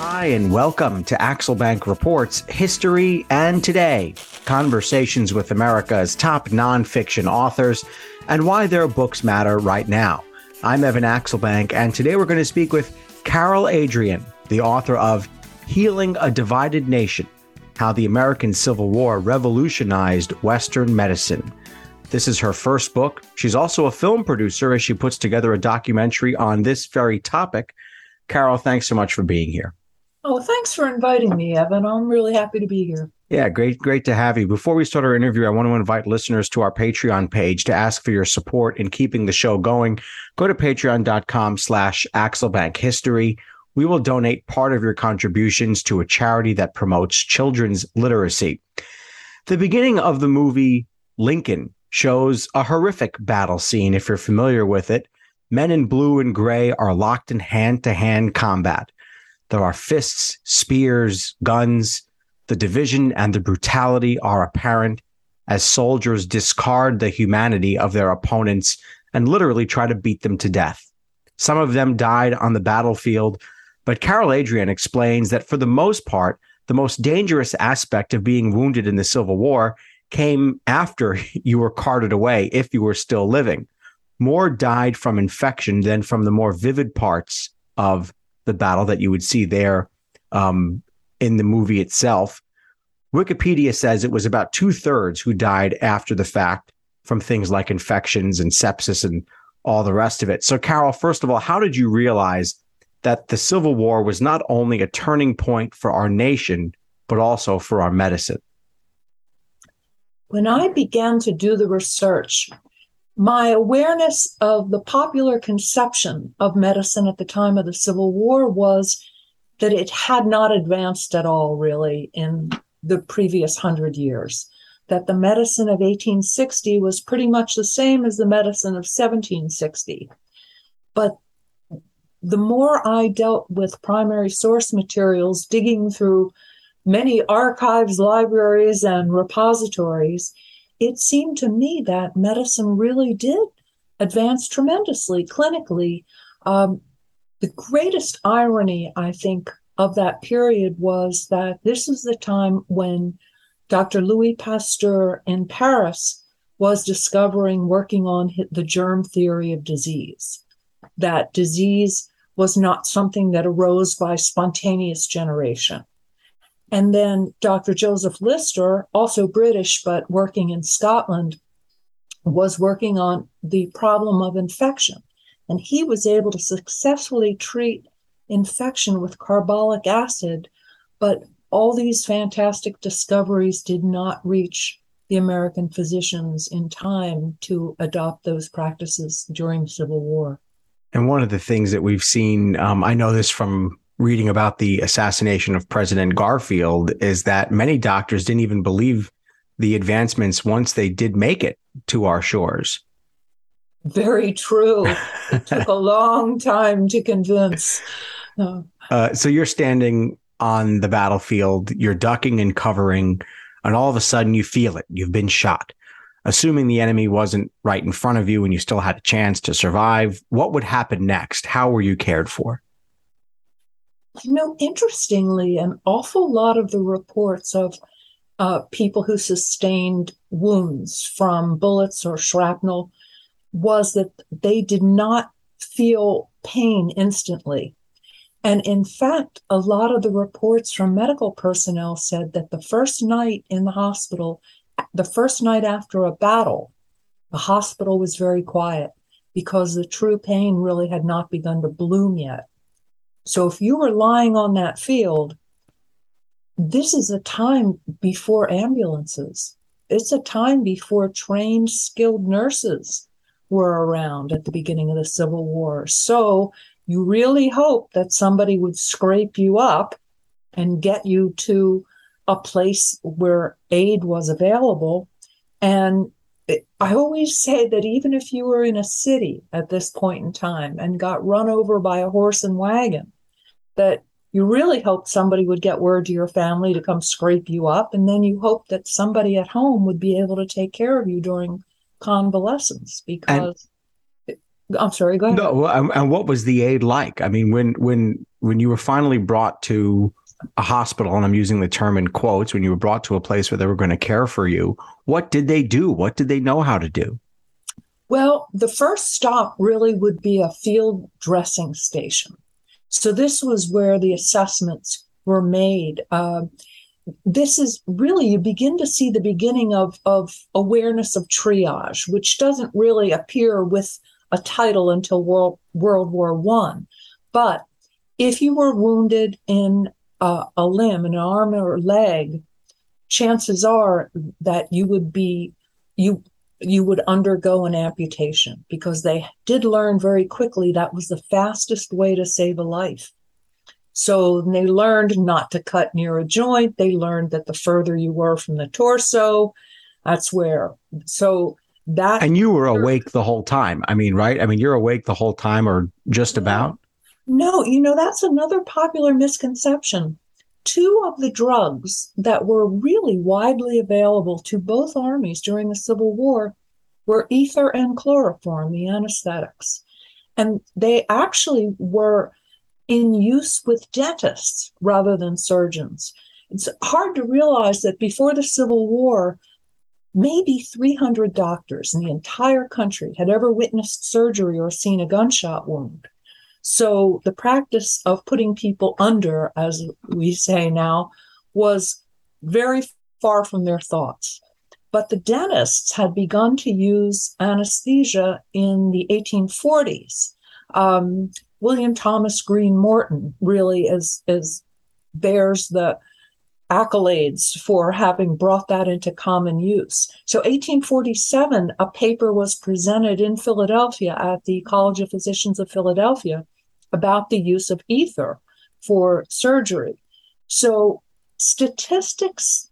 Hi, and welcome to Axelbank Reports History and Today conversations with America's top nonfiction authors and why their books matter right now. I'm Evan Axelbank, and today we're going to speak with Carole Adrienne, the author of Healing a Divided Nation How the American Civil War Revolutionized Western Medicine. This is her first book. She's also a film producer as she puts together a documentary on this very topic. Carole, thanks so much for being here. Oh, thanks for inviting me, Evan. I'm really happy to be here. Yeah, great, great to have you. Before we start our interview, I want to invite listeners to our Patreon page to ask for your support in keeping the show going. Go to patreon.com slash Axelbank History. We will donate part of your contributions to a charity that promotes children's literacy. The beginning of the movie Lincoln shows a horrific battle scene. If you're familiar with it, men in blue and gray are locked in hand to hand combat. There are fists, spears, guns. The division and the brutality are apparent as soldiers discard the humanity of their opponents and literally try to beat them to death. Some of them died on the battlefield, but Carole Adrienne explains that for the most part, the most dangerous aspect of being wounded in the Civil War came after you were carted away if you were still living. More died from infection than from the more vivid parts of the battle that you would see there um, in the movie itself. Wikipedia says it was about two thirds who died after the fact from things like infections and sepsis and all the rest of it. So, Carole, first of all, how did you realize that the Civil War was not only a turning point for our nation, but also for our medicine? When I began to do the research, my awareness of the popular conception of medicine at the time of the Civil War was that it had not advanced at all, really, in the previous hundred years. That the medicine of 1860 was pretty much the same as the medicine of 1760. But the more I dealt with primary source materials, digging through many archives, libraries, and repositories, it seemed to me that medicine really did advance tremendously clinically. Um, the greatest irony, I think, of that period was that this is the time when Dr. Louis Pasteur in Paris was discovering, working on the germ theory of disease, that disease was not something that arose by spontaneous generation. And then Dr. Joseph Lister, also British, but working in Scotland, was working on the problem of infection. And he was able to successfully treat infection with carbolic acid. But all these fantastic discoveries did not reach the American physicians in time to adopt those practices during Civil War. And one of the things that we've seen, um, I know this from reading about the assassination of President Garfield is that many doctors didn't even believe the advancements once they did make it to our shores. Very true. it took a long time to convince. Uh, uh, so you're standing on the battlefield, you're ducking and covering, and all of a sudden you feel it. You've been shot. Assuming the enemy wasn't right in front of you and you still had a chance to survive, what would happen next? How were you cared for? You know, interestingly, an awful lot of the reports of uh, people who sustained wounds from bullets or shrapnel was that they did not feel pain instantly. And in fact, a lot of the reports from medical personnel said that the first night in the hospital, the first night after a battle, the hospital was very quiet because the true pain really had not begun to bloom yet. So if you were lying on that field, this is a time before ambulances. It's a time before trained, skilled nurses were around at the beginning of the Civil War. So you really hope that somebody would scrape you up and get you to a place where aid was available. And I always say that even if you were in a city at this point in time and got run over by a horse and wagon, that you really hoped somebody would get word to your family to come scrape you up. And then you hoped that somebody at home would be able to take care of you during convalescence because. And, I'm sorry, go ahead. No, and what was the aid like? I mean, when when when you were finally brought to a hospital, and I'm using the term in quotes, when you were brought to a place where they were going to care for you, what did they do? What did they know how to do? Well, the first stop really would be a field dressing station. So this was where the assessments were made. Uh, this is really you begin to see the beginning of of awareness of triage, which doesn't really appear with a title until World World War One. But if you were wounded in a limb, an arm or leg, chances are that you would be you you would undergo an amputation because they did learn very quickly that was the fastest way to save a life. So they learned not to cut near a joint. They learned that the further you were from the torso, that's where. So that. And you were awake the whole time. I mean, right? I mean, you're awake the whole time or just about? No, you know, that's another popular misconception. Two of the drugs that were really widely available to both armies during the Civil War were ether and chloroform, the anesthetics. And they actually were in use with dentists rather than surgeons. It's hard to realize that before the Civil War, maybe 300 doctors in the entire country had ever witnessed surgery or seen a gunshot wound. So the practice of putting people under, as we say now, was very far from their thoughts. But the dentists had begun to use anesthesia in the 1840s. Um, William Thomas Green Morton really is, is bears the accolades for having brought that into common use. So 1847, a paper was presented in Philadelphia at the College of Physicians of Philadelphia about the use of ether for surgery. So statistics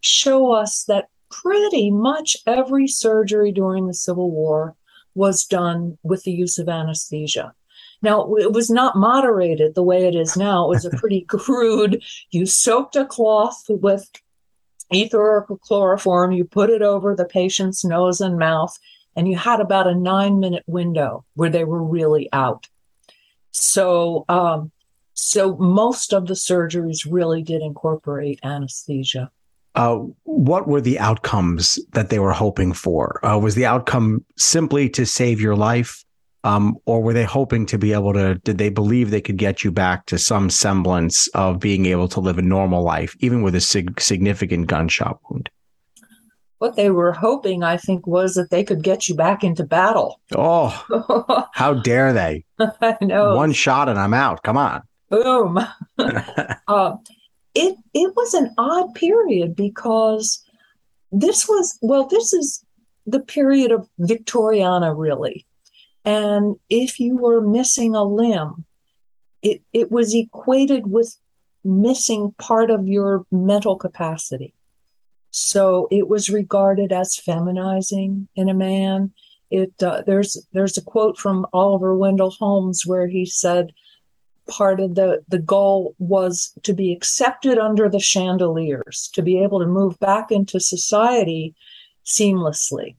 show us that pretty much every surgery during the Civil War was done with the use of anesthesia. Now, it was not moderated the way it is now. It was a pretty crude, you soaked a cloth with ether or chloroform, you put it over the patient's nose and mouth, and you had about a nine minute window where they were really out. So, um, so most of the surgeries really did incorporate anesthesia. Uh, what were the outcomes that they were hoping for? Uh, was the outcome simply to save your life? Um, or were they hoping to be able to? Did they believe they could get you back to some semblance of being able to live a normal life, even with a sig- significant gunshot wound? What they were hoping, I think, was that they could get you back into battle. Oh, how dare they! I know. One shot and I'm out. Come on. Boom. uh, it it was an odd period because this was well, this is the period of Victoriana, really and if you were missing a limb, it, it was equated with missing part of your mental capacity. So it was regarded as feminizing in a man. It uh, there's there's a quote from Oliver Wendell Holmes where he said part of the the goal was to be accepted under the chandeliers, to be able to move back into society seamlessly.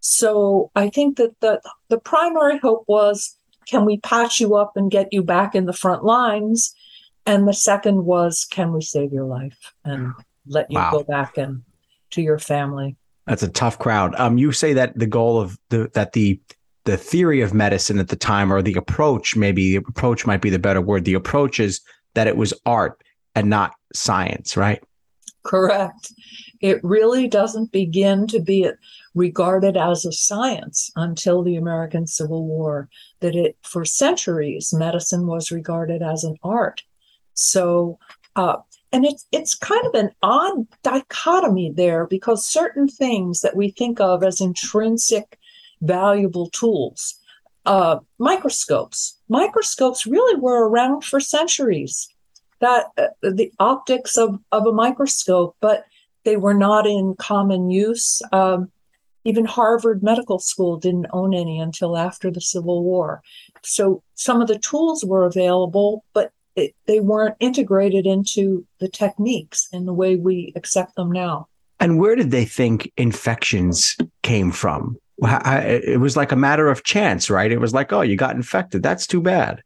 So I think that the, the primary hope was can we patch you up and get you back in the front lines? And the second was can we save your life and let you wow. go back and to your family? That's a tough crowd. Um, you say that the goal of the that the the theory of medicine at the time, or the approach, maybe the approach might be the better word. The approach is that it was art and not science, right? Correct. It really doesn't begin to be regarded as a science until the American Civil War, that it, for centuries, medicine was regarded as an art. So, uh, and it's it's kind of an odd dichotomy there because certain things that we think of as intrinsic valuable tools uh, microscopes. Microscopes really were around for centuries. That uh, the optics of, of a microscope but they were not in common use. Um, even Harvard Medical School didn't own any until after the Civil War. So some of the tools were available, but it, they weren't integrated into the techniques in the way we accept them now. And where did they think infections came from? It was like a matter of chance, right? It was like, oh, you got infected. That's too bad.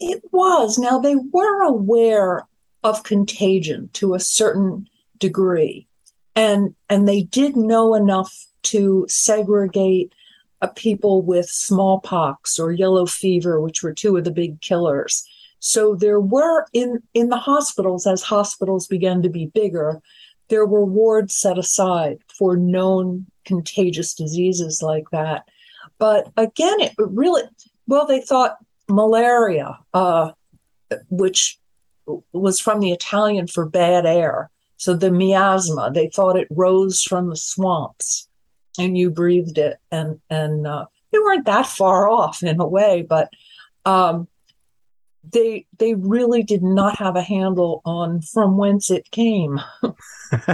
It was. Now, they were aware of contagion to a certain degree, and, and they did know enough to segregate uh, people with smallpox or yellow fever, which were two of the big killers. So there were in in the hospitals as hospitals began to be bigger, there were wards set aside for known contagious diseases like that. But again, it really well they thought malaria, uh, which was from the Italian for bad air. So the miasma, they thought it rose from the swamps, and you breathed it, and and uh, they weren't that far off in a way, but um, they they really did not have a handle on from whence it came.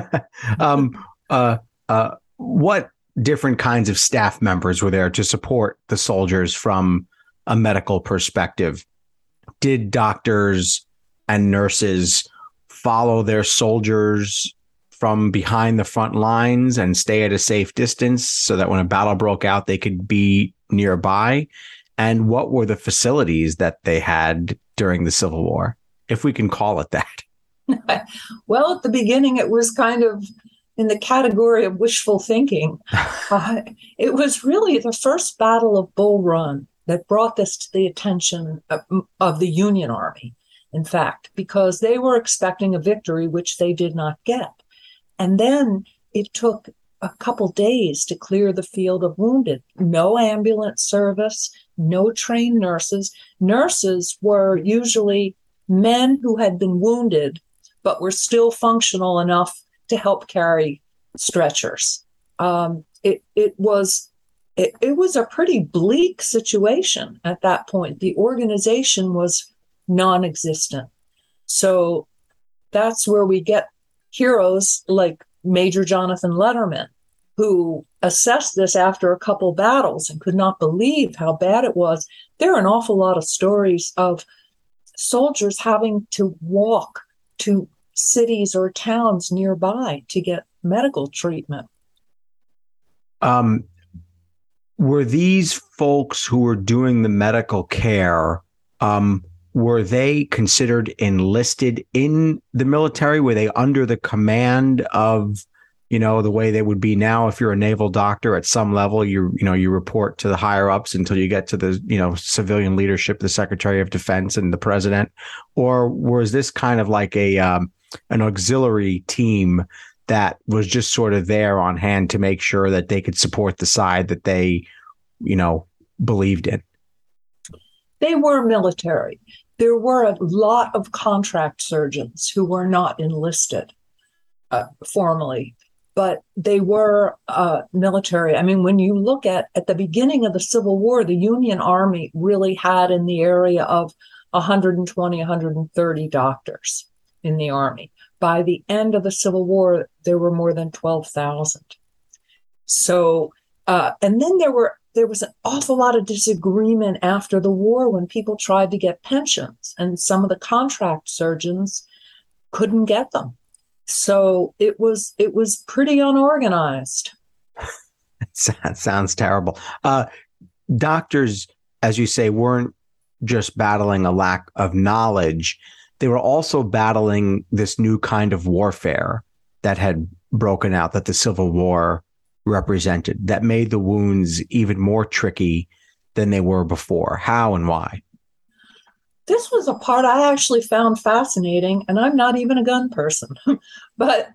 um, uh, uh, what different kinds of staff members were there to support the soldiers from a medical perspective? Did doctors and nurses follow their soldiers from behind the front lines and stay at a safe distance so that when a battle broke out, they could be nearby? And what were the facilities that they had during the Civil War, if we can call it that? well, at the beginning, it was kind of in the category of wishful thinking. uh, it was really the first Battle of Bull Run that brought this to the attention of, of the Union Army, in fact, because they were expecting a victory, which they did not get. And then it took a couple days to clear the field of wounded. No ambulance service, no trained nurses. Nurses were usually men who had been wounded, but were still functional enough to help carry stretchers. Um, it, it was it, it was a pretty bleak situation at that point. The organization was non-existent. So that's where we get heroes like Major Jonathan Letterman, who assessed this after a couple battles and could not believe how bad it was. There are an awful lot of stories of soldiers having to walk to cities or towns nearby to get medical treatment. Um, were these folks who were doing the medical care um, were they considered enlisted in the military were they under the command of you know the way they would be now if you're a naval doctor at some level you you know you report to the higher ups until you get to the you know civilian leadership the secretary of defense and the president. Or was this kind of like a um, an auxiliary team that was just sort of there on hand to make sure that they could support the side that they you know believed in? They were military. There were a lot of contract surgeons who were not enlisted uh, formally but they were uh, military. I mean, when you look at at the beginning of the Civil War, the Union Army really had in the area of 120, 130 doctors in the army. By the end of the Civil War, there were more than 12,000. So, uh, and then there were there was an awful lot of disagreement after the war when people tried to get pensions, and some of the contract surgeons couldn't get them so it was it was pretty unorganized. that sounds terrible. Uh, doctors, as you say, weren't just battling a lack of knowledge; they were also battling this new kind of warfare that had broken out that the Civil War represented. That made the wounds even more tricky than they were before. How and why? This was a part I actually found fascinating, and I'm not even a gun person. but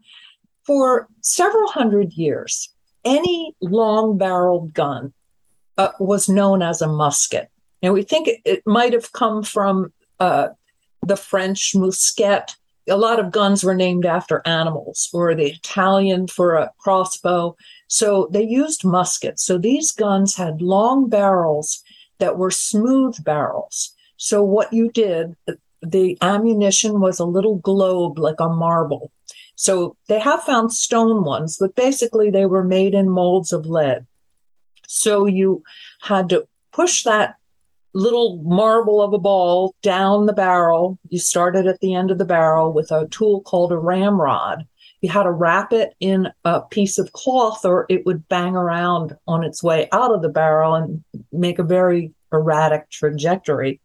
for several hundred years, any long barreled gun uh, was known as a musket. And we think it, it might have come from uh, the French musket. A lot of guns were named after animals, or the Italian for a crossbow. So they used muskets. So these guns had long barrels that were smooth barrels. So what you did, the ammunition was a little globe like a marble. So they have found stone ones, but basically they were made in molds of lead. So you had to push that little marble of a ball down the barrel. You started at the end of the barrel with a tool called a ramrod. You had to wrap it in a piece of cloth or it would bang around on its way out of the barrel and make a very erratic trajectory.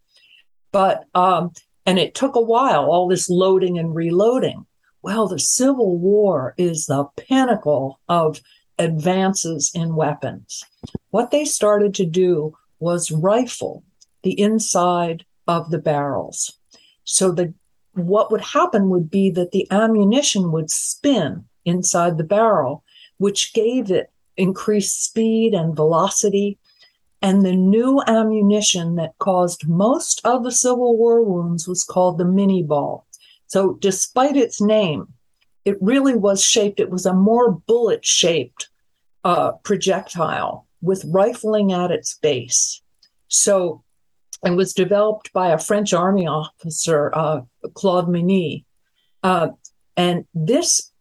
But, um, and it took a while, all this loading and reloading. Well, the Civil War is the pinnacle of advances in weapons. What they started to do was rifle the inside of the barrels. So the what would happen would be that the ammunition would spin inside the barrel, which gave it increased speed and velocity. And the new ammunition that caused most of the Civil War wounds was called the Minié ball. So, despite its name, it really was shaped, it was a more bullet shaped uh, projectile with rifling at its base. So, it was developed by a French army officer, uh, Claude Minié. Uh, and this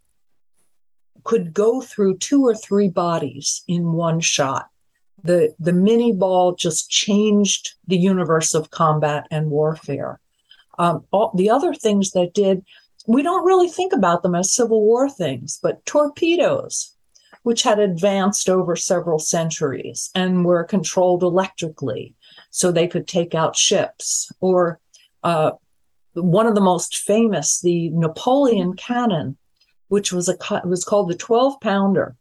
could go through two or three bodies in one shot. The, the Minié ball just changed the universe of combat and warfare. Um, all, the other things that did, we don't really think about them as Civil War things, but torpedoes, which had advanced over several centuries and were controlled electrically so they could take out ships, or uh, one of the most famous, the Napoleon cannon, which was a was called the 12 pounder,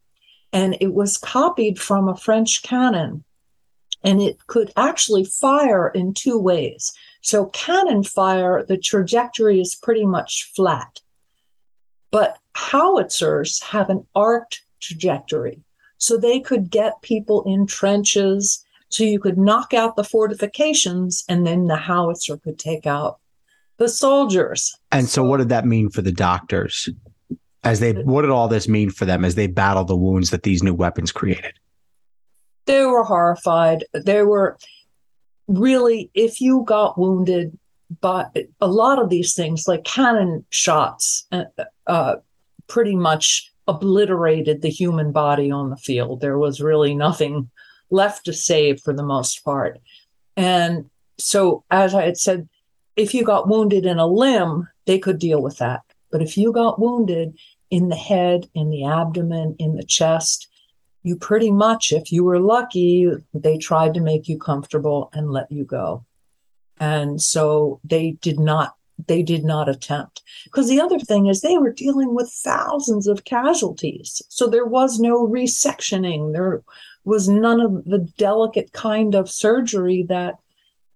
and it was copied from a French cannon, and it could actually fire in two ways. So cannon fire, the trajectory is pretty much flat, but howitzers have an arced trajectory, so they could get people in trenches. So you could knock out the fortifications, and then the howitzer could take out the soldiers. And so, what did that mean for the doctors? As they what did all this mean for them as they battled the wounds that these new weapons created? They were horrified. They were really if you got wounded by a lot of these things like cannon shots uh, uh, pretty much obliterated the human body on the field. There was really nothing left to save for the most part. And so as i had said if you got wounded in a limb they could deal with that. But if you got wounded in the head, in the abdomen, in the chest, you pretty much, if you were lucky, they tried to make you comfortable and let you go. And so they did not they did not attempt. Because the other thing is they were dealing with thousands of casualties. So there was no resectioning. There was none of the delicate kind of surgery that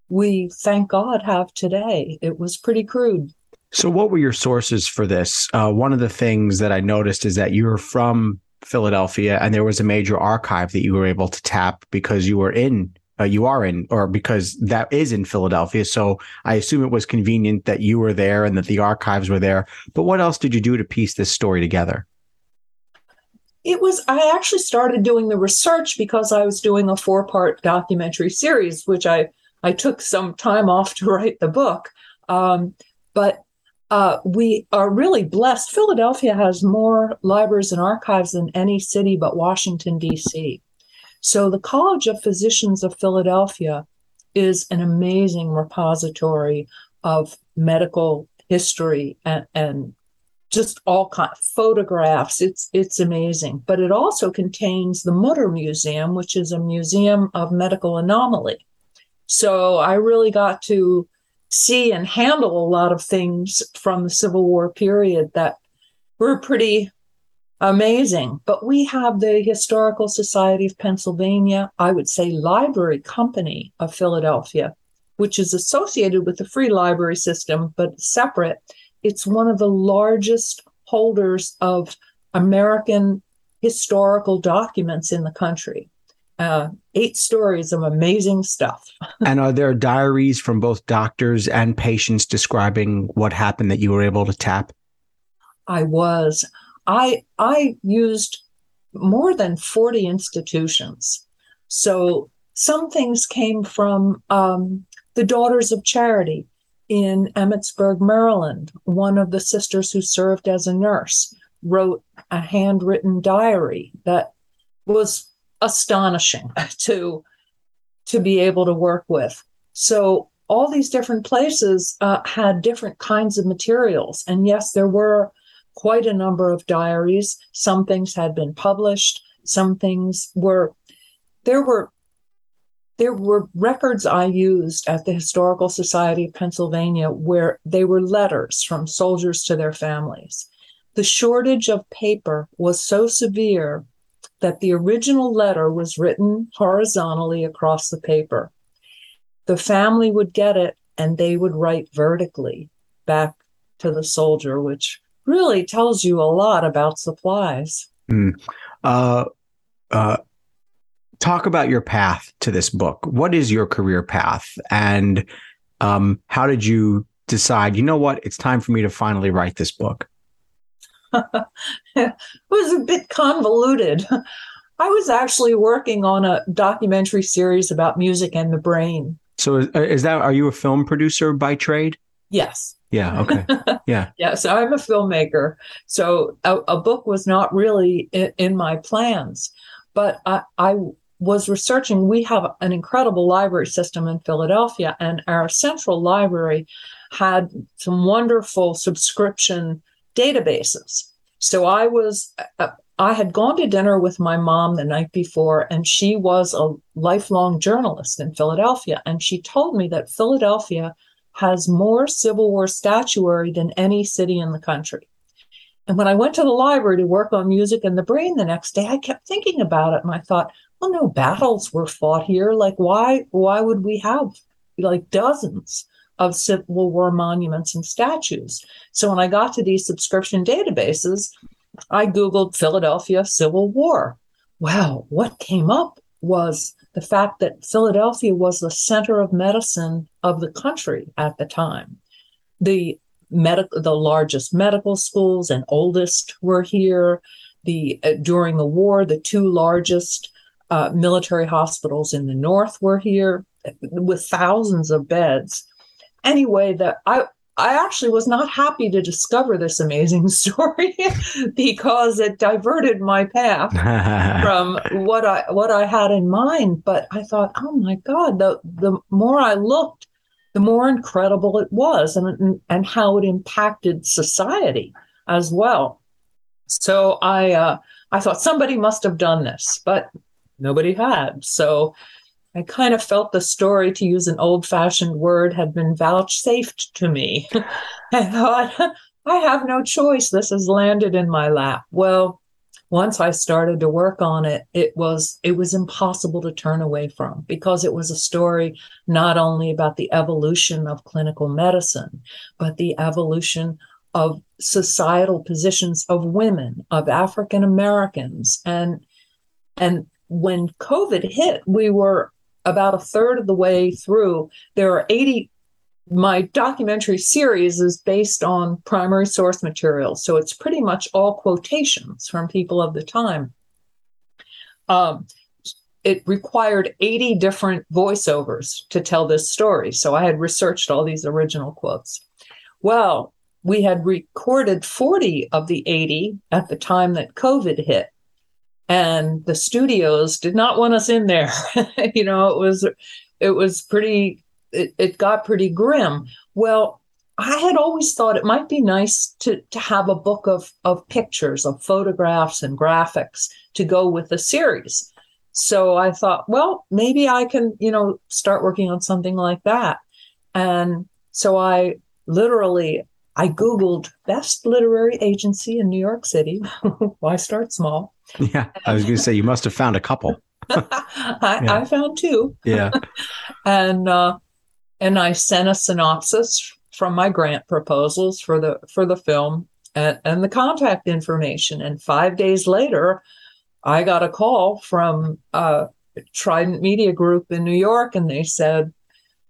we thank god have today. It was pretty crude so, what were your sources for this? Uh, one of the things that I noticed is that you were from Philadelphia, and there was a major archive that you were able to tap because you were in, uh, you are in, or because that is in Philadelphia. So, I assume it was convenient that you were there and that the archives were there. But what else did you do to piece this story together? It was, I actually started doing the research because I was doing a four part documentary series, which I, I took some time off to write the book. Um, but uh, we are really blessed. Philadelphia has more libraries and archives than any city but Washington, D.C. So the College of Physicians of Philadelphia is an amazing repository of medical history and, and just all kind of photographs. It's it's amazing. But it also contains the Mutter Museum, which is a museum of medical anomaly. So I really got to see and handle a lot of things from the Civil War period that were pretty amazing. But we have the Historical Society of Pennsylvania, I would say Library Company of Philadelphia, which is associated with the free library system, but separate. It's one of the largest holders of American historical documents in the country uh, eight stories of amazing stuff. and are there diaries from both doctors and patients describing what happened that you were able to tap? I was. I I used more than 40 institutions. So some things came from um, the Daughters of Charity in Emmitsburg, Maryland. One of the sisters who served as a nurse wrote a handwritten diary that was astonishing to to be able to work with. So all these different places uh, had different kinds of materials, and yes, there were quite a number of diaries. Some things had been published. Some things were there were there were records I used at the Historical Society of Pennsylvania where they were letters from soldiers to their families. The shortage of paper was so severe that the original letter was written horizontally across the paper. The family would get it and they would write vertically back to the soldier, which really tells you a lot about supplies. Mm. Uh, uh, talk about your path to this book. What is your career path, and um, how did you decide? You know what? It's time for me to finally write this book. It was a bit convoluted. I was actually working on a documentary series about music and the brain. So is, uh, is that are you a film producer by trade? Yes. Yeah. Okay. Yeah. yeah. So I'm a filmmaker. So a, a book was not really in, in my plans, but I, I was researching. We have an incredible library system in Philadelphia, and our central library had some wonderful subscription databases. So I was, uh, I had gone to dinner with my mom the night before, and she was a lifelong journalist in Philadelphia. And she told me that Philadelphia has more Civil War statuary than any city in the country. And when I went to the library to work on music and the brain the next day, I kept thinking about it and I thought, well, no battles were fought here. Like, why, why would we have like dozens of Civil War monuments and statues? So when I got to these subscription databases, I Googled Philadelphia Civil War. Wow, what came up was the fact that Philadelphia was the center of medicine of the country at the time. The medical, the largest medical schools and oldest were here. The uh, during the war, the two largest uh, military hospitals in the north were here with thousands of beds. Anyway, that I I actually was not happy to discover this amazing story because it diverted my path from what I what I had in mind. But I thought, oh my God, the the more I looked, the more incredible it was, and and and how it impacted society as well. So I uh, I thought somebody must have done this, but nobody had. So I kind of felt the story, to use an old fashioned word, had been vouchsafed to me. I thought, I have no choice. This has landed in my lap. Well, once I started to work on it, it was it was impossible to turn away from because it was a story not only about the evolution of clinical medicine, but the evolution of societal positions of women, of African Americans, and and when COVID hit, we were about a third of the way through. There are 80 my documentary series is based on primary source material. So it's pretty much all quotations from people of the time. Um, it required 80 different voiceovers to tell this story. So I had researched all these original quotes. Well, we had recorded 40 of the 80 at the time that COVID hit and the studios did not want us in there. you know, it was it was pretty it, it got pretty grim. Well, I had always thought it might be nice to to have a book of of pictures, of photographs and graphics to go with the series. So I thought, well, maybe I can, you know, start working on something like that. And so I literally I Googled best literary agency in New York City. Why start small? Yeah, I was going to say you must have found a couple. I, yeah. I, found two. Yeah, and uh, and I sent a synopsis from my grant proposals for the for the film and, and the contact information. And five days later, I got a call from uh, Trident Media Group in New York, and they said,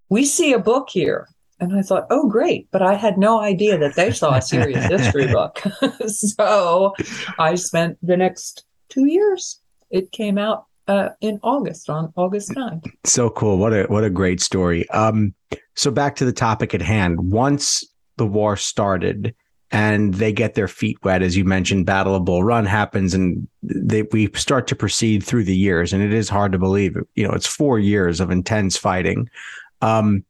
"We see a book here." And I thought, oh, great. But I had no idea that they saw a serious history book. so I spent the next two years. It came out uh, in August, on August 9th. So cool. What a, what a great story. Um, so back to the topic at hand. Once the war started, and they get their feet wet, as you mentioned. Battle of Bull Run happens, and they, we start to proceed through the years, and it is hard to believe. You know, it's four years of intense fighting. Um,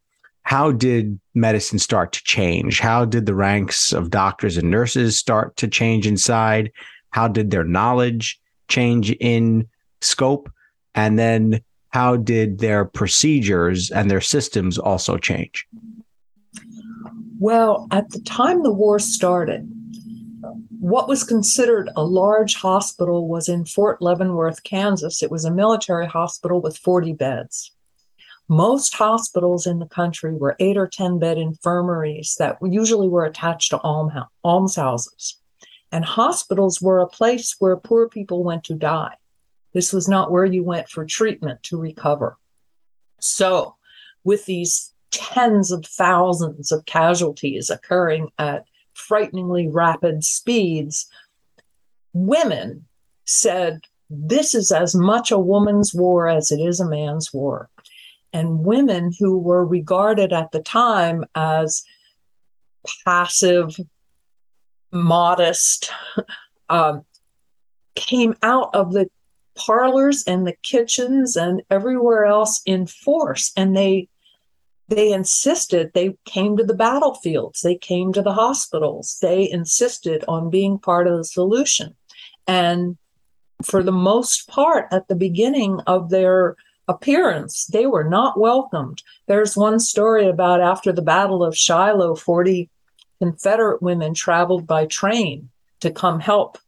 how did medicine start to change? How did the ranks of doctors and nurses start to change inside? How did their knowledge change in scope? And then how did their procedures and their systems also change? Well, at the time the war started, what was considered a large hospital was in Fort Leavenworth, Kansas. It was a military hospital with 40 beds. Most hospitals in the country were eight or 10 bed infirmaries that usually were attached to almshouses. And hospitals were a place where poor people went to die. This was not where you went for treatment to recover. So, with these tens of thousands of casualties occurring at frighteningly rapid speeds, women said, This is as much a woman's war as it is a man's war. And women who were regarded at the time as passive, modest, um, came out of the parlors and the kitchens and everywhere else in force. And they they insisted they came to the battlefields they came to the hospitals they insisted on being part of the solution and for the most part at the beginning of their appearance they were not welcomed there's one story about after the battle of shiloh 40 confederate women traveled by train to come help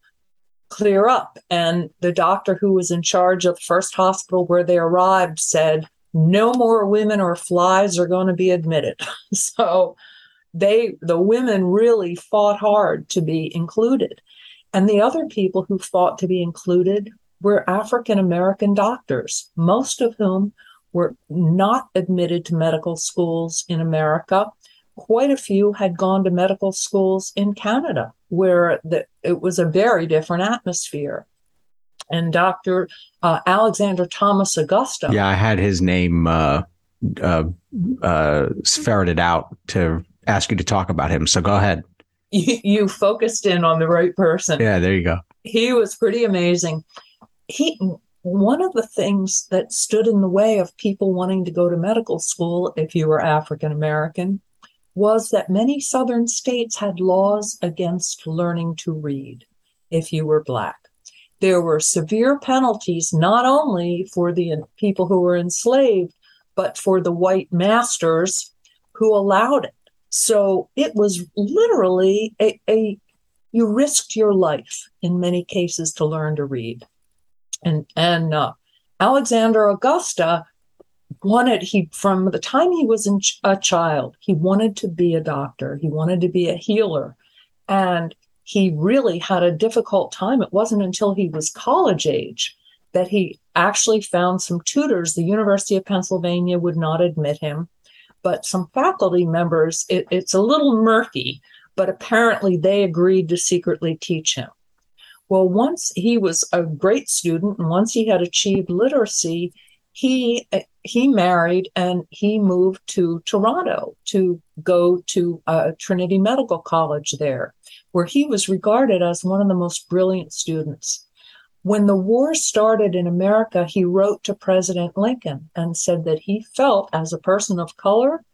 clear up and the doctor who was in charge of the first hospital where they arrived said no more women or flies are going to be admitted. so they the women really fought hard to be included. And the other people who fought to be included were African American doctors, most of whom were not admitted to medical schools in America. Quite a few had gone to medical schools in Canada, where the, it was a very different atmosphere and Dr. Uh, Alexander Thomas Augusta. Yeah, I had his name uh, uh, uh, ferreted out to ask you to talk about him. So go ahead. You, you focused in on the right person. Yeah, there you go. He was pretty amazing. He one of the things that stood in the way of people wanting to go to medical school if you were African American was that many southern states had laws against learning to read if you were black there were severe penalties not only for the people who were enslaved, but for the white masters who allowed it. So it was literally a, a you risked your life in many cases to learn to read. And and uh, Alexander Augusta wanted he from the time he was in, a child he wanted to be a doctor he wanted to be a healer and he really had a difficult time. It wasn't until he was college age that he actually found some tutors. The University of Pennsylvania would not admit him, but some faculty members, it, it's a little murky, but apparently they agreed to secretly teach him. Well, once he was a great student and once he had achieved literacy, he he married and he moved to Toronto to go to uh, Trinity Medical College there where he was regarded as one of the most brilliant students. When the war started in America, he wrote to President Lincoln and said that he felt, as a person of color,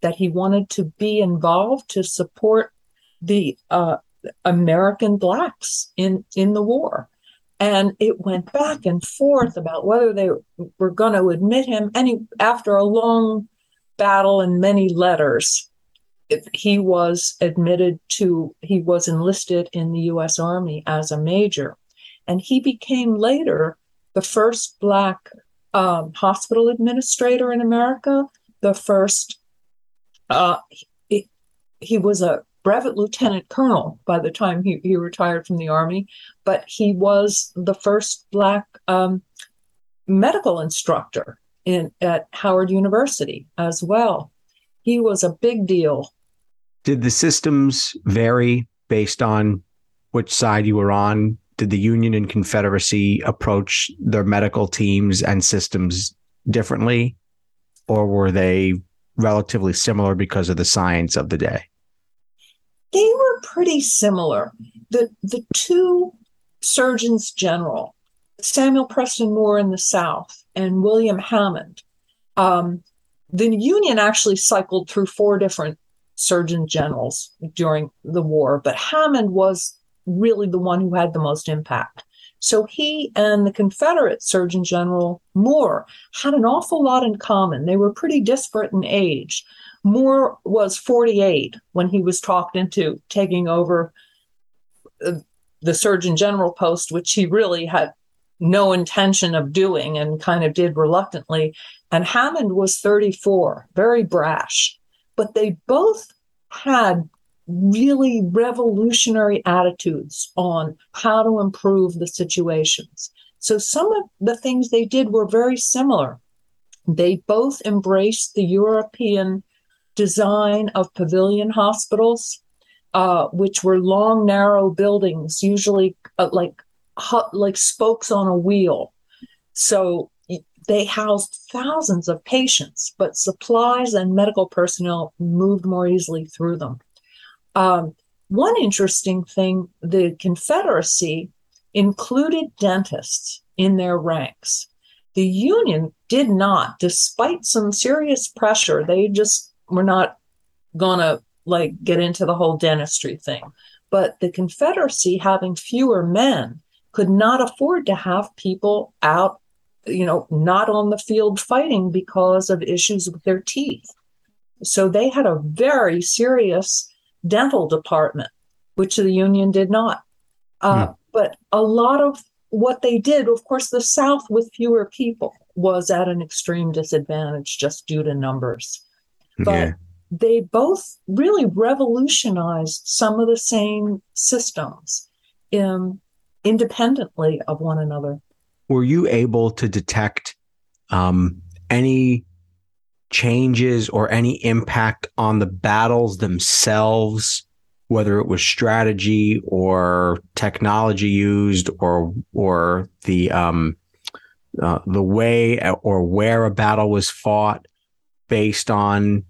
that he wanted to be involved to support the uh, American blacks in, in the war. And it went back and forth about whether they were going to admit him. And he, after a long battle and many letters, he was admitted to, he was enlisted in the US Army as a major. And he became later the first Black um, hospital administrator in America, the first, uh, he, he was a brevet lieutenant colonel by the time he, he retired from the Army, but he was the first Black um, medical instructor in, at Howard University as well. He was a big deal did the systems vary based on which side you were on? Did the Union and Confederacy approach their medical teams and systems differently, or were they relatively similar because of the science of the day? They were pretty similar. The the two surgeons general, Samuel Preston Moore in the South and William Hammond, um, the Union actually cycled through four different surgeon generals during the war, but Hammond was really the one who had the most impact. So he and the Confederate Surgeon General Moore had an awful lot in common. They were pretty disparate in age. Moore was 48 when he was talked into taking over uh, the Surgeon General post, which he really had no intention of doing and kind of did reluctantly. And Hammond was 34, very brash. But they both had really revolutionary attitudes on how to improve the situations. So some of the things they did were very similar. They both embraced the European design of pavilion hospitals, uh, which were long, narrow buildings, usually uh, like like spokes on a wheel. So they housed thousands of patients, but supplies and medical personnel moved more easily through them. Um, one interesting thing the Confederacy included dentists in their ranks. The Union did not, despite some serious pressure. They just were not going to like get into the whole dentistry thing. But the Confederacy, having fewer men, could not afford to have people out, you know, not on the field fighting because of issues with their teeth. So they had a very serious dental department, which the union did not. Uh, mm. But a lot of what they did, of course, the South with fewer people was at an extreme disadvantage just due to numbers. But yeah. they both really revolutionized some of the same systems in, independently of one another. Were you able to detect um, any changes or any impact on the battles themselves, whether it was strategy or technology used or or the um, uh, the way or where a battle was fought based on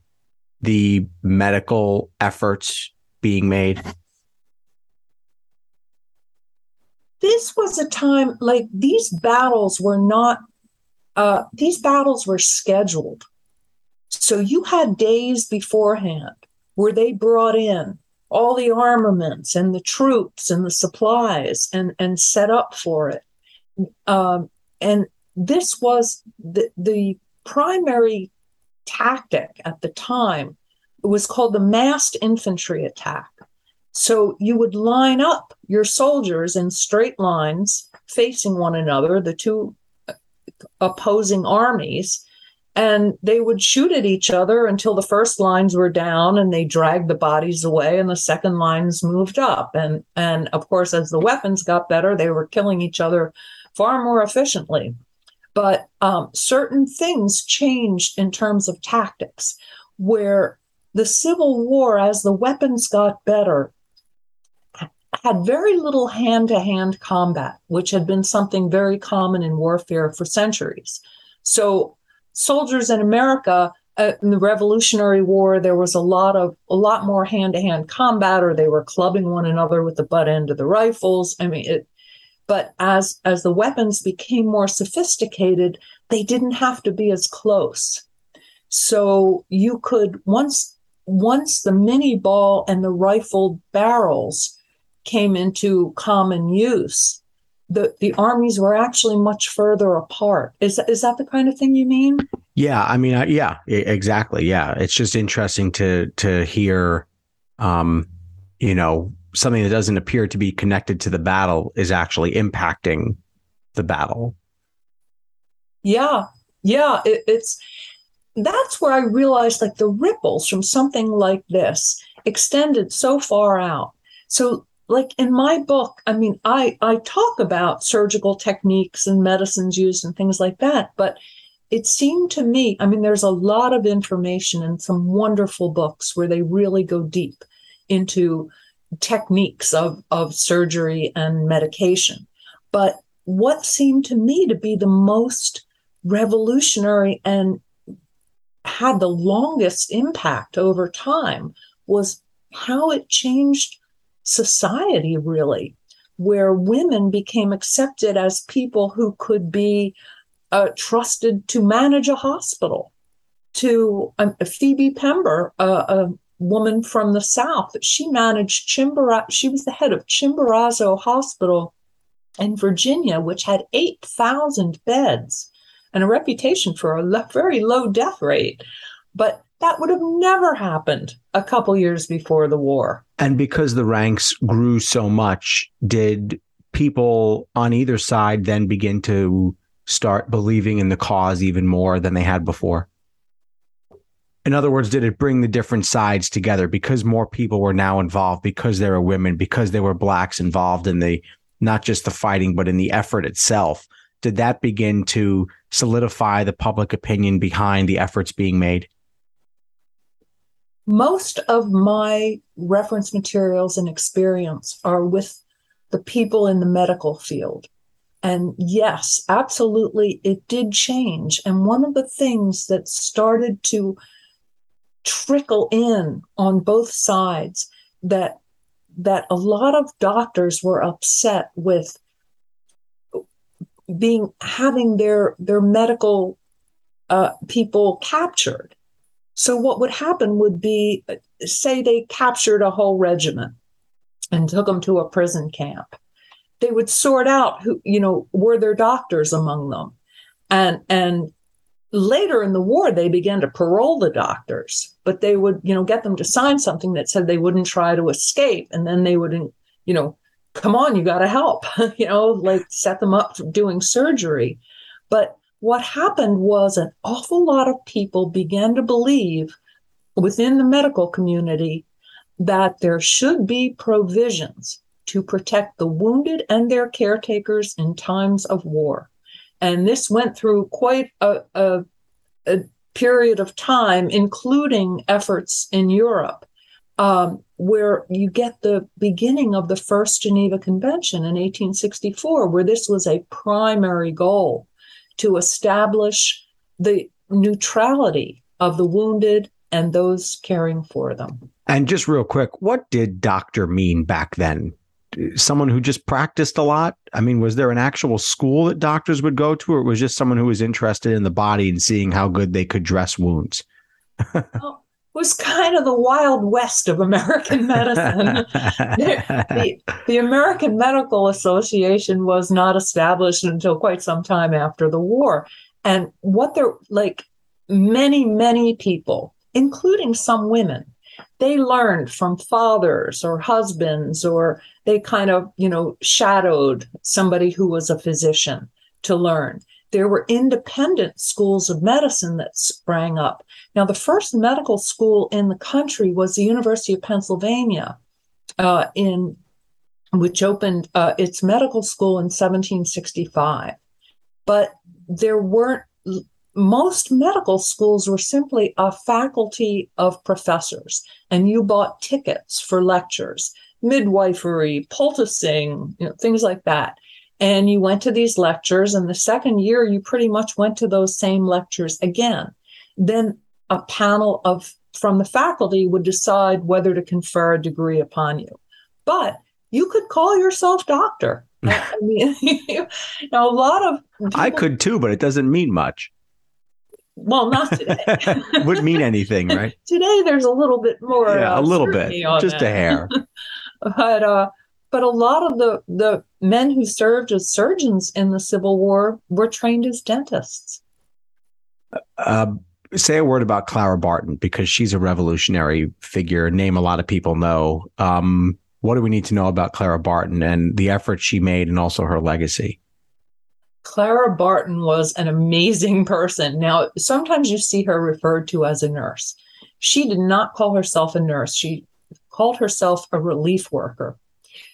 the medical efforts being made? This was a time like these battles were not, uh, these battles were scheduled. So you had days beforehand where they brought in all the armaments and the troops and the supplies and, and set up for it. Um, and this was the, the primary tactic at the time. It was called the massed infantry attack. So you would line up your soldiers in straight lines facing one another, the two uh, opposing armies, and they would shoot at each other until the first lines were down and they dragged the bodies away and the second lines moved up and and of course as the weapons got better they were killing each other far more efficiently but um, certain things changed in terms of tactics where the civil war as the weapons got better had very little hand-to-hand combat which had been something very common in warfare for centuries so soldiers in America uh, in the Revolutionary War, there was a lot of a lot more hand to hand combat, or they were clubbing one another with the butt end of the rifles. I mean, it. But as as the weapons became more sophisticated, they didn't have to be as close. So you could once once the Minié ball and the rifled barrels came into common use, the the armies were actually much further apart. Is is that the kind of thing you mean? Yeah, I mean, uh, yeah, exactly. Yeah, it's just interesting to to hear, um, you know, something that doesn't appear to be connected to the battle is actually impacting the battle. Yeah, yeah, it, it's that's where I realized like the ripples from something like this extended so far out. So like in my book i mean i i talk about surgical techniques and medicines used and things like that but it seemed to me i mean there's a lot of information in some wonderful books where they really go deep into techniques of of surgery and medication but what seemed to me to be the most revolutionary and had the longest impact over time was how it changed society, really, where women became accepted as people who could be uh, trusted to manage a hospital. To um, Phoebe Pember, uh, a woman from the South, that she managed Chimborazo, she was the head of Chimborazo Hospital in Virginia, which had 8,000 beds and a reputation for a very low death rate. But that would have never happened a couple years before the war. And because the ranks grew so much, did people on either side then begin to start believing in the cause even more than they had before? In other words, did it bring the different sides together because more people were now involved, because there were women, because there were blacks involved in the not just the fighting, but in the effort itself? Did that begin to solidify the public opinion behind the efforts being made? Most of my reference materials and experience are with the people in the medical field. And yes, absolutely, it did change. And one of the things that started to trickle in on both sides that that a lot of doctors were upset with being having their their medical uh, people captured. So what would happen would be, say, they captured a whole regiment and took them to a prison camp. They would sort out who, you know, were there doctors among them, and and later in the war they began to parole the doctors but they would you know get them to sign something that said they wouldn't try to escape and then they wouldn't you know come on you got to help you know like set them up doing surgery. But what happened was an awful lot of people began to believe within the medical community that there should be provisions to protect the wounded and their caretakers in times of war and this went through quite a, a, a period of time, including efforts in Europe, um, where you get the beginning of the first Geneva Convention in 1864, where this was a primary goal to establish the neutrality of the wounded and those caring for them. And just real quick, what did doctor mean back then? Someone who just practiced a lot? I mean, was there an actual school that doctors would go to, or it was just someone who was interested in the body and seeing how good they could dress wounds? well, it was kind of the wild west of American medicine. the, the American Medical Association was not established until quite some time after the war. And what they're like, many, many people, including some women, they learned from fathers or husbands or they kind of you know shadowed somebody who was a physician to learn. There were independent schools of medicine that sprang up. Now the first medical school in the country was the university of pennsylvania uh, in which opened uh, its medical school in 1765 but there weren't most medical schools were simply a faculty of professors, and you bought tickets for lectures, midwifery, poulticing, you know, things like that. And you went to these lectures, and the second year, you pretty much went to those same lectures again. Then a panel of from the faculty would decide whether to confer a degree upon you. But you could call yourself doctor. I mean, you know, a lot of people, I could too, but it doesn't mean much. Well, not today. Wouldn't mean anything, right? today, there's a little bit more. Yeah, uh, a little bit, just that. a hair. but uh, but a lot of the the men who served as surgeons in the Civil War were trained as dentists. Uh, say a word about Clara Barton because she's a revolutionary figure. Name a lot of people know. Um, what do we need to know about Clara Barton and the effort she made, and also her legacy? Clara Barton was an amazing person. Now, sometimes you see her referred to as a nurse. She did not call herself a nurse, she called herself a relief worker.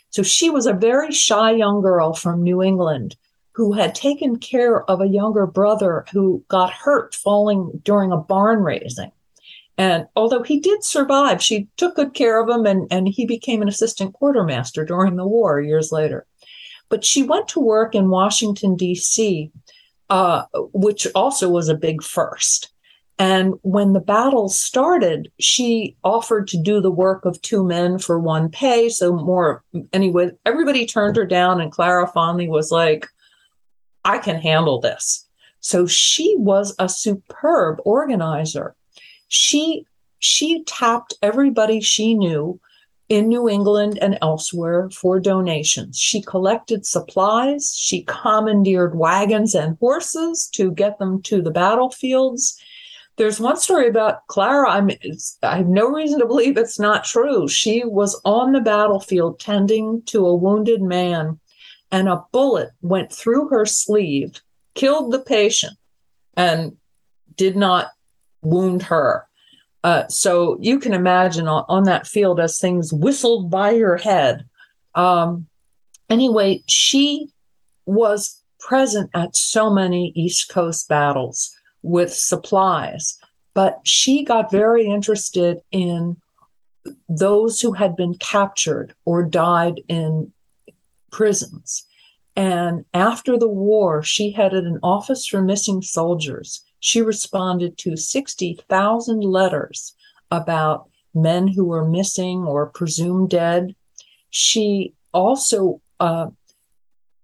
So she was a very shy young girl from New England who had taken care of a younger brother who got hurt falling during a barn raising. And although he did survive, she took good care of him and, and he became an assistant quartermaster during the war years later. But she went to work in Washington, D.C., uh, which also was a big first. And when the battle started, she offered to do the work of two men for one pay. So, more anyway, everybody turned her down, and Clara Fondley was like, I can handle this. So, she was a superb organizer. She she tapped everybody she knew in New England and elsewhere for donations. She collected supplies, she commandeered wagons and horses to get them to the battlefields. There's one story about Clara. I'm, I have no reason to believe it's not true. She was on the battlefield tending to a wounded man, and a bullet went through her sleeve, killed the patient, and did not wound her. Uh, so you can imagine on, on, that field as things whistled by her head. Um, anyway, she was present at so many East Coast battles with supplies, but she got very interested in those who had been captured or died in prisons. And after the war, she headed an office for missing soldiers. She responded to 60,000 letters about men who were missing or presumed dead. She also uh,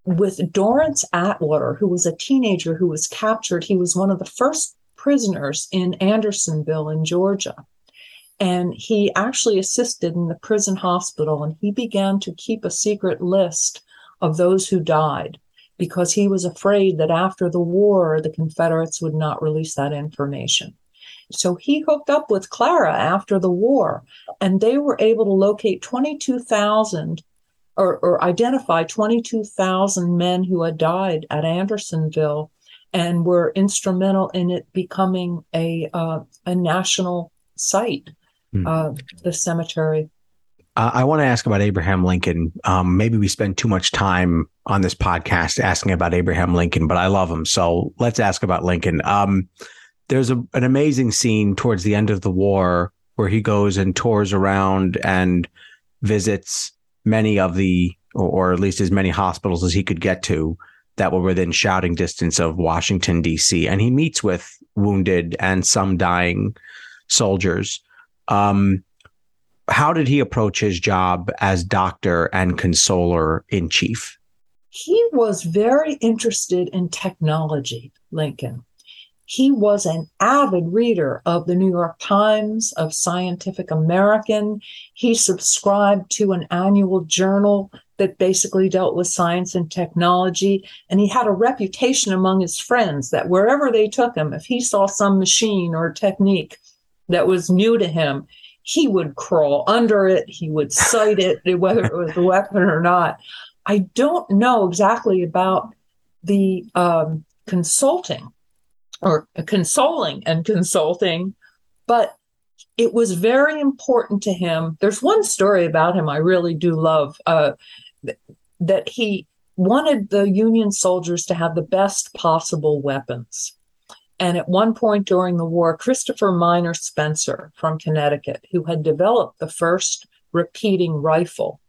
with Dorrance Atwater, who was a teenager who was captured. He was one of the first prisoners in Andersonville in Georgia. And he actually assisted in the prison hospital and he began to keep a secret list of those who died because he was afraid that after the war, the Confederates would not release that information. So he hooked up with Clara after the war, and they were able to locate 22,000 or, or identify 22,000 men who had died at Andersonville and were instrumental in it becoming a, uh, a national site, hmm. uh, the cemetery. Uh, I want to ask about Abraham Lincoln. Um, maybe we spend too much time on this podcast asking about Abraham Lincoln, but I love him. So let's ask about Lincoln. Um, there's a, an amazing scene towards the end of the war where he goes and tours around and visits many of the, or, or at least as many hospitals as he could get to that were within shouting distance of Washington, D.C. And he meets with wounded and some dying soldiers. Um, how did he approach his job as doctor and consoler in chief? He was very interested in technology, Lincoln. He was an avid reader of the New York Times, of Scientific American. He subscribed to an annual journal that basically dealt with science and technology. And he had a reputation among his friends that wherever they took him, if he saw some machine or technique that was new to him, he would crawl under it, he would cite it, whether it was a weapon or not. I don't know exactly about the um, consulting or consoling and consulting, but it was very important to him. There's one story about him I really do love uh, that he wanted the Union soldiers to have the best possible weapons. And at one point during the war, Christopher Miner Spencer from Connecticut, who had developed the first repeating rifle,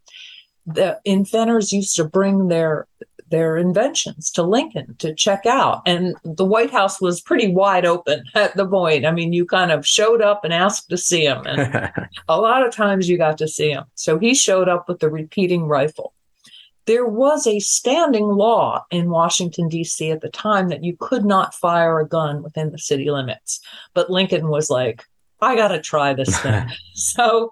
the inventors used to bring their their inventions to Lincoln to check out. And the White House was pretty wide open at the point. I mean, you kind of showed up and asked to see him. And a lot of times you got to see him. So he showed up with the repeating rifle. There was a standing law in Washington, D.C. at the time that you could not fire a gun within the city limits. But Lincoln was like, I got to try this thing. so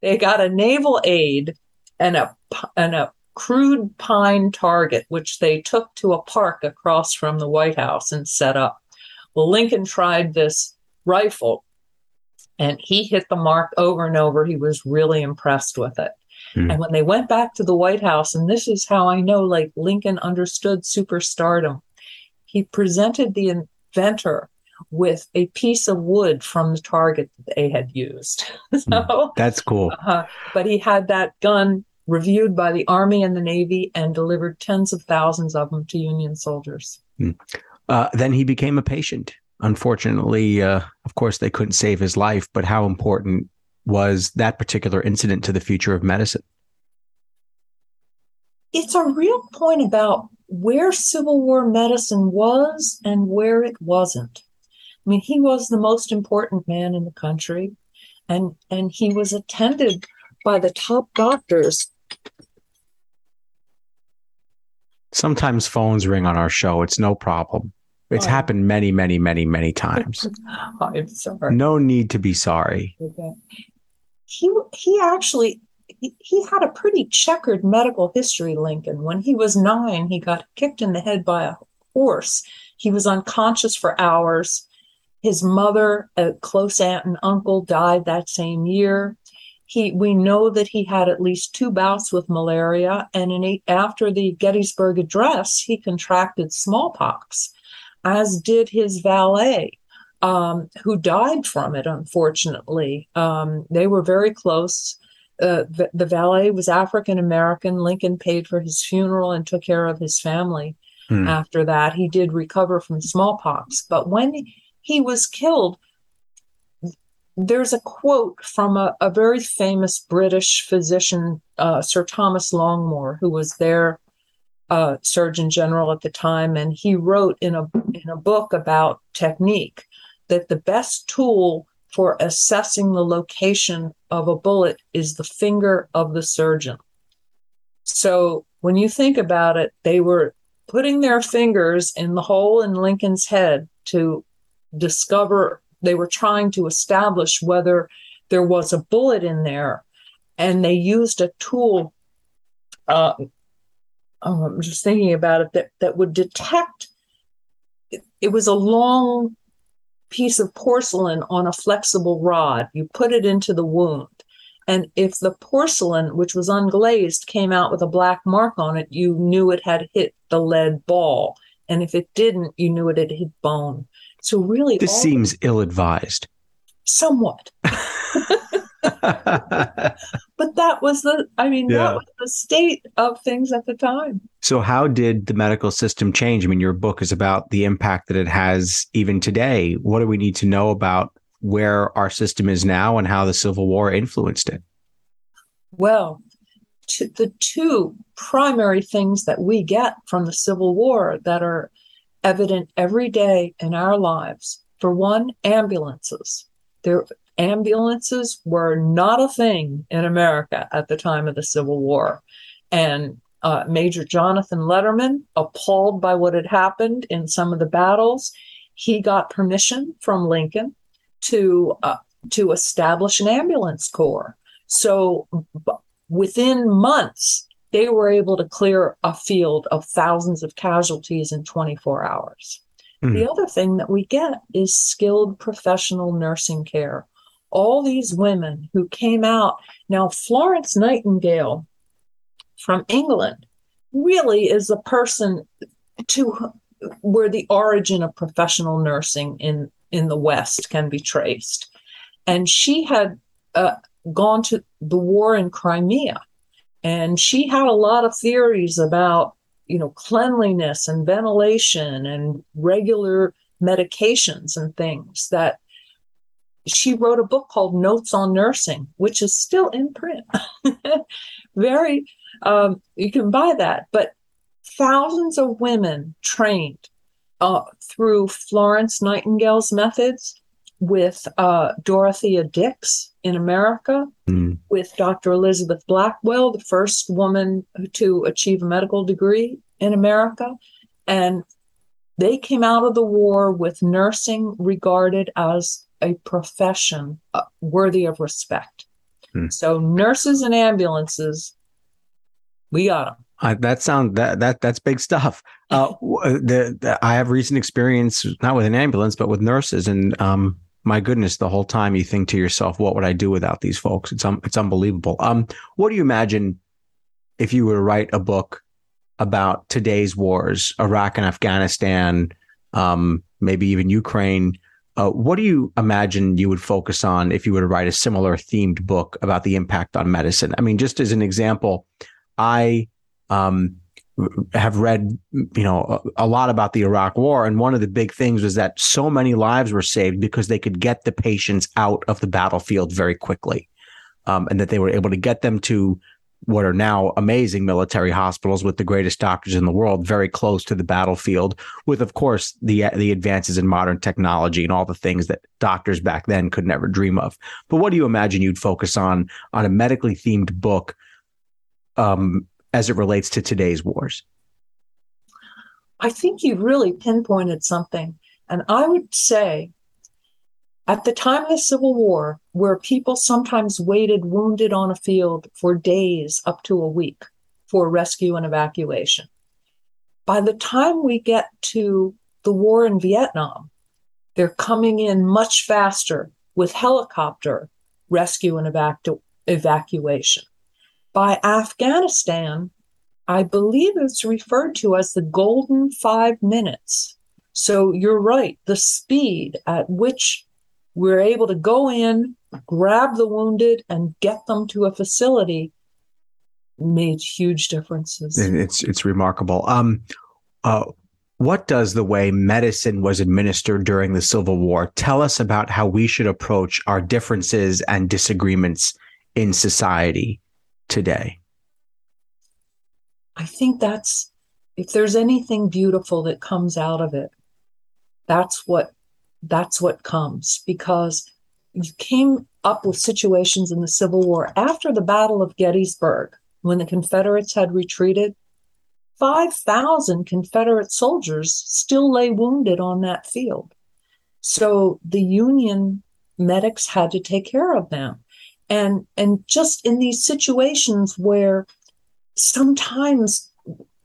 they got a naval aid and a, and a crude pine target, which they took to a park across from the White House and set up. Well, Lincoln tried this rifle and he hit the mark over and over. He was really impressed with it. Mm. And when they went back to the White House, and this is how I know like Lincoln understood superstardom, he presented the inventor with a piece of wood from the target that they had used. so mm, that's cool. Uh, but he had that gun reviewed by the Army and the Navy, and delivered tens of thousands of them to Union soldiers. Hmm. Uh, then he became a patient. Unfortunately, uh, of course, they couldn't save his life, but how important was that particular incident to the future of medicine? It's a real point about where Civil War medicine was and where it wasn't. I mean, he was the most important man in the country, and and he was attended by the top doctors Sometimes phones ring on our show. It's no problem. It's oh. happened many, many, many, many times. Oh, I'm sorry. No need to be sorry. Okay. He he actually he, he had a pretty checkered medical history, Lincoln. When he was nine, he got kicked in the head by a horse. He was unconscious for hours. His mother, a close aunt and uncle, died that same year. He, we know that he had at least two bouts with malaria, and in, after the Gettysburg Address, he contracted smallpox, as did his valet, um, who died from it. Unfortunately, um, they were very close. Uh, the, the, valet was African American. Lincoln paid for his funeral and took care of his family. Hmm. After that, he did recover from smallpox, but when he was killed, there's a quote from a, a very famous British physician, uh, Sir Thomas Longmore, who was their uh, Surgeon General at the time, and he wrote in a in a book about technique that the best tool for assessing the location of a bullet is the finger of the surgeon. So when you think about it, they were putting their fingers in the hole in Lincoln's head to discover they were trying to establish whether there was a bullet in there and they used a tool uh, oh, i'm just thinking about it that, that would detect it, it was a long piece of porcelain on a flexible rod. You put it into the wound and if the porcelain which was unglazed came out with a black mark on it you knew it had hit the lead ball and if it didn't you knew it had hit bone so really, this seems ill-advised. Somewhat. but that was the i mean yeah. that was the state of things at the time so how did the medical system change i mean your book is about the impact that it has even today what do we need to know about where our system is now and how the civil war influenced it well the two primary things that we get from the civil war that are evident every day in our lives. For one, ambulances. There, ambulances were not a thing in America at the time of the Civil War. And uh, Major Jonathan Letterman, appalled by what had happened in some of the battles, he got permission from Lincoln to uh, to establish an ambulance corps. So b- within months, they were able to clear a field of thousands of casualties in 24 hours. Mm. The other thing that we get is skilled professional nursing care. All these women who came out. Now, Florence Nightingale from England really is a person to where the origin of professional nursing in, in the West can be traced. And she had uh, gone to the war in Crimea and she had a lot of theories about, you know, cleanliness and ventilation and regular medications and things that she wrote a book called Notes on Nursing, which is still in print. Very, um, you can buy that. But thousands of women trained uh, through Florence Nightingale's methods with uh, Dorothea Dix in America, mm. with Dr. Elizabeth Blackwell, the first woman to achieve a medical degree in America. And they came out of the war with nursing regarded as a profession uh, worthy of respect. Mm. So, nurses and ambulances, we got them. Uh, that sound that that that's big stuff. Uh, the, the, I have recent experience not with an ambulance, but with nurses, and um, my goodness, the whole time you think to yourself, what would I do without these folks? It's um, it's unbelievable. Um, what do you imagine if you were to write a book about today's wars, Iraq and Afghanistan, um, maybe even Ukraine? Uh, what do you imagine you would focus on if you were to write a similar themed book about the impact on medicine? I mean, just as an example, I um, have read, you know, a, lot about the Iraq War, and one of the big things was that so many lives were saved because they could get the patients out of the battlefield very quickly, um, and that they were able to get them to what are now amazing military hospitals with the greatest doctors in the world, very close to the battlefield, with of course the the advances in modern technology and all the things that doctors back then could never dream of. But what do you imagine you'd focus on on a medically themed book? Um, as it relates to today's wars? I think you've really pinpointed something. And I would say At the time of the Civil War, where people sometimes waited wounded on a field for days up to a week for rescue and evacuation, by the time we get to the war in Vietnam, they're coming in much faster with helicopter rescue and evacu- evacuation. By Afghanistan, I believe it's referred to as the golden five minutes. So you're right, the speed at which we're able to go in, grab the wounded, and get them to a facility made huge differences. It's it's remarkable. Um, uh, what does the way medicine was administered during the Civil War tell us about how we should approach our differences and disagreements in society today? I think that's if there's anything beautiful that comes out of it, that's what that's what comes because you came up with situations in the Civil War after the Battle of Gettysburg when the Confederates had retreated. 5,000 Confederate soldiers still lay wounded on that field. So the Union medics had to take care of them. And, and just in these situations where sometimes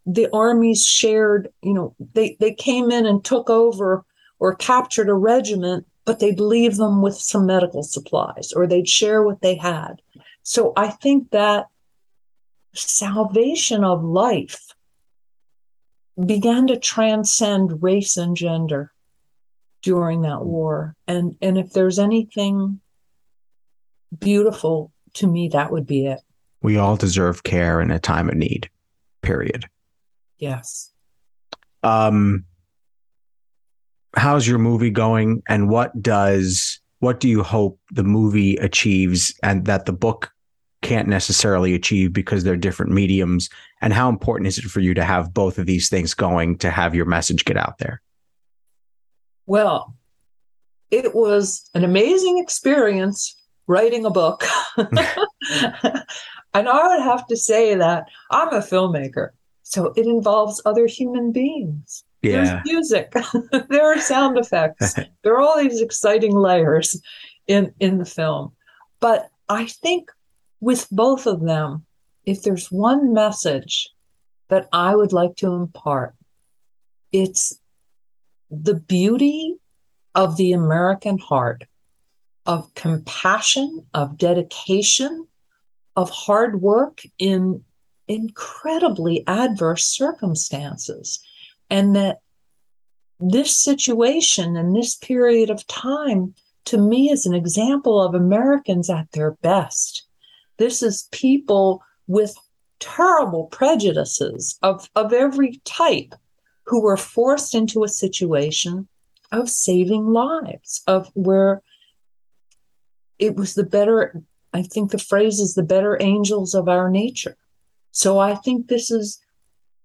the armies shared, you know, they, they came in and took over or captured a regiment, but they'd leave them with some medical supplies or they'd share what they had. So I think that salvation of life began to transcend race and gender during that war. And and if there's anything beautiful to me, that would be it. We all deserve care in a time of need. Period. Yes. Um how's your movie going and what does what do you hope the movie achieves and that the book can't necessarily achieve because they're different mediums and how important is it for you to have both of these things going to have your message get out there well it was an amazing experience writing a book. And i would have to say that i'm a filmmaker so it involves other human beings. Yeah. there's music. There are sound effects. There are all these exciting layers in in the film. But i think with both of them, if there's one message that I would like to impart, it's the beauty of the American heart, of compassion, of dedication, of hard work in incredibly adverse circumstances. And that this situation and this period of time, to me, is an example of Americans at their best this is people with terrible prejudices of, of every type who were forced into a situation of saving lives, of where it was the better, I think the phrase is the better angels of our nature. So I think this is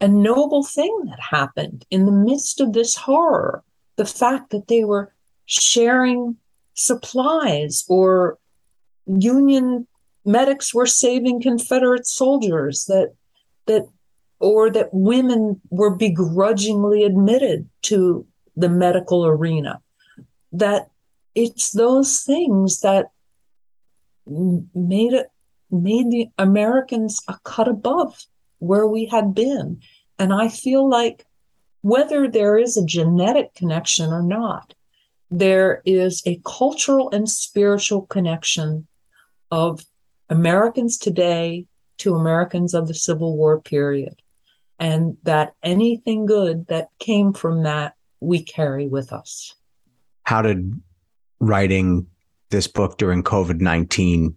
a noble thing that happened in the midst of this horror. The fact that they were sharing supplies or Union medics were saving Confederate soldiers that that or that women were begrudgingly admitted to the medical arena. That it's those things that made it made the Americans a cut above where we had been. And I feel like whether there is a genetic connection or not, there is a cultural and spiritual connection of Americans today to Americans of the Civil War period. And that anything good that came from that, we carry with us. How did writing this book during COVID 19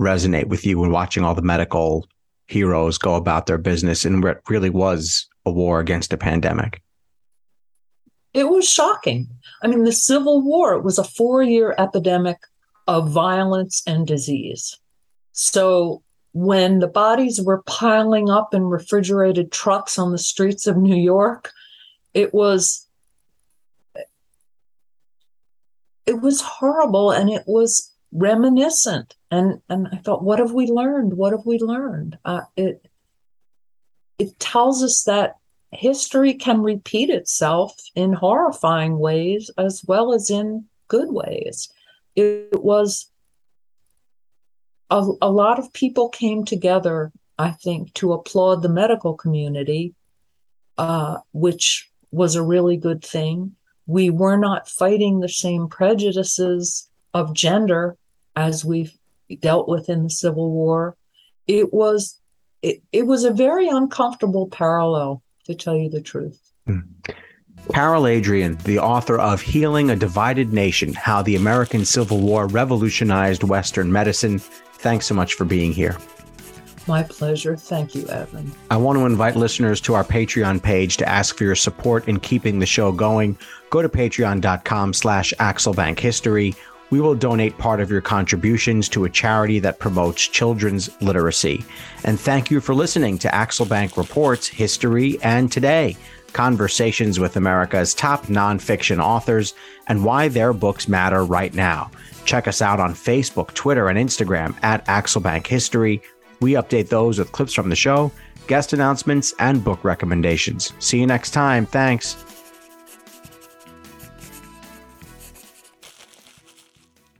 resonate with you when watching all the medical heroes go about their business and what really was a war against a pandemic? It was shocking. I mean, the Civil War, it was a four year epidemic of violence and disease. So when the bodies were piling up in refrigerated trucks on the streets of New York, it was it was horrible and it was reminiscent and and I thought what have we learned what have we learned uh, it it tells us that history can repeat itself in horrifying ways as well as in good ways. It was a, a lot of people came together, I think, to applaud the medical community, uh, which was a really good thing. We were not fighting the same prejudices of gender as we've dealt with in the Civil War. It was it, it was a very uncomfortable parallel, to tell you the truth. Mm. Carole Adrienne, the author of Healing a Divided Nation How the American Civil War Revolutionized Western Medicine, thanks so much for being here. My pleasure. Thank you, Evan. I want to invite listeners to our Patreon page to ask for your support in keeping the show going. Go to patreon.com slash axelbankhistory we will donate part of your contributions to a charity that promotes children's literacy. And thank you for listening to Axelbank Reports History and Today conversations with America's top nonfiction authors and why their books matter right now. Check us out on Facebook, Twitter, and Instagram at Axelbank History. We update those with clips from the show, guest announcements, and book recommendations. See you next time. Thanks.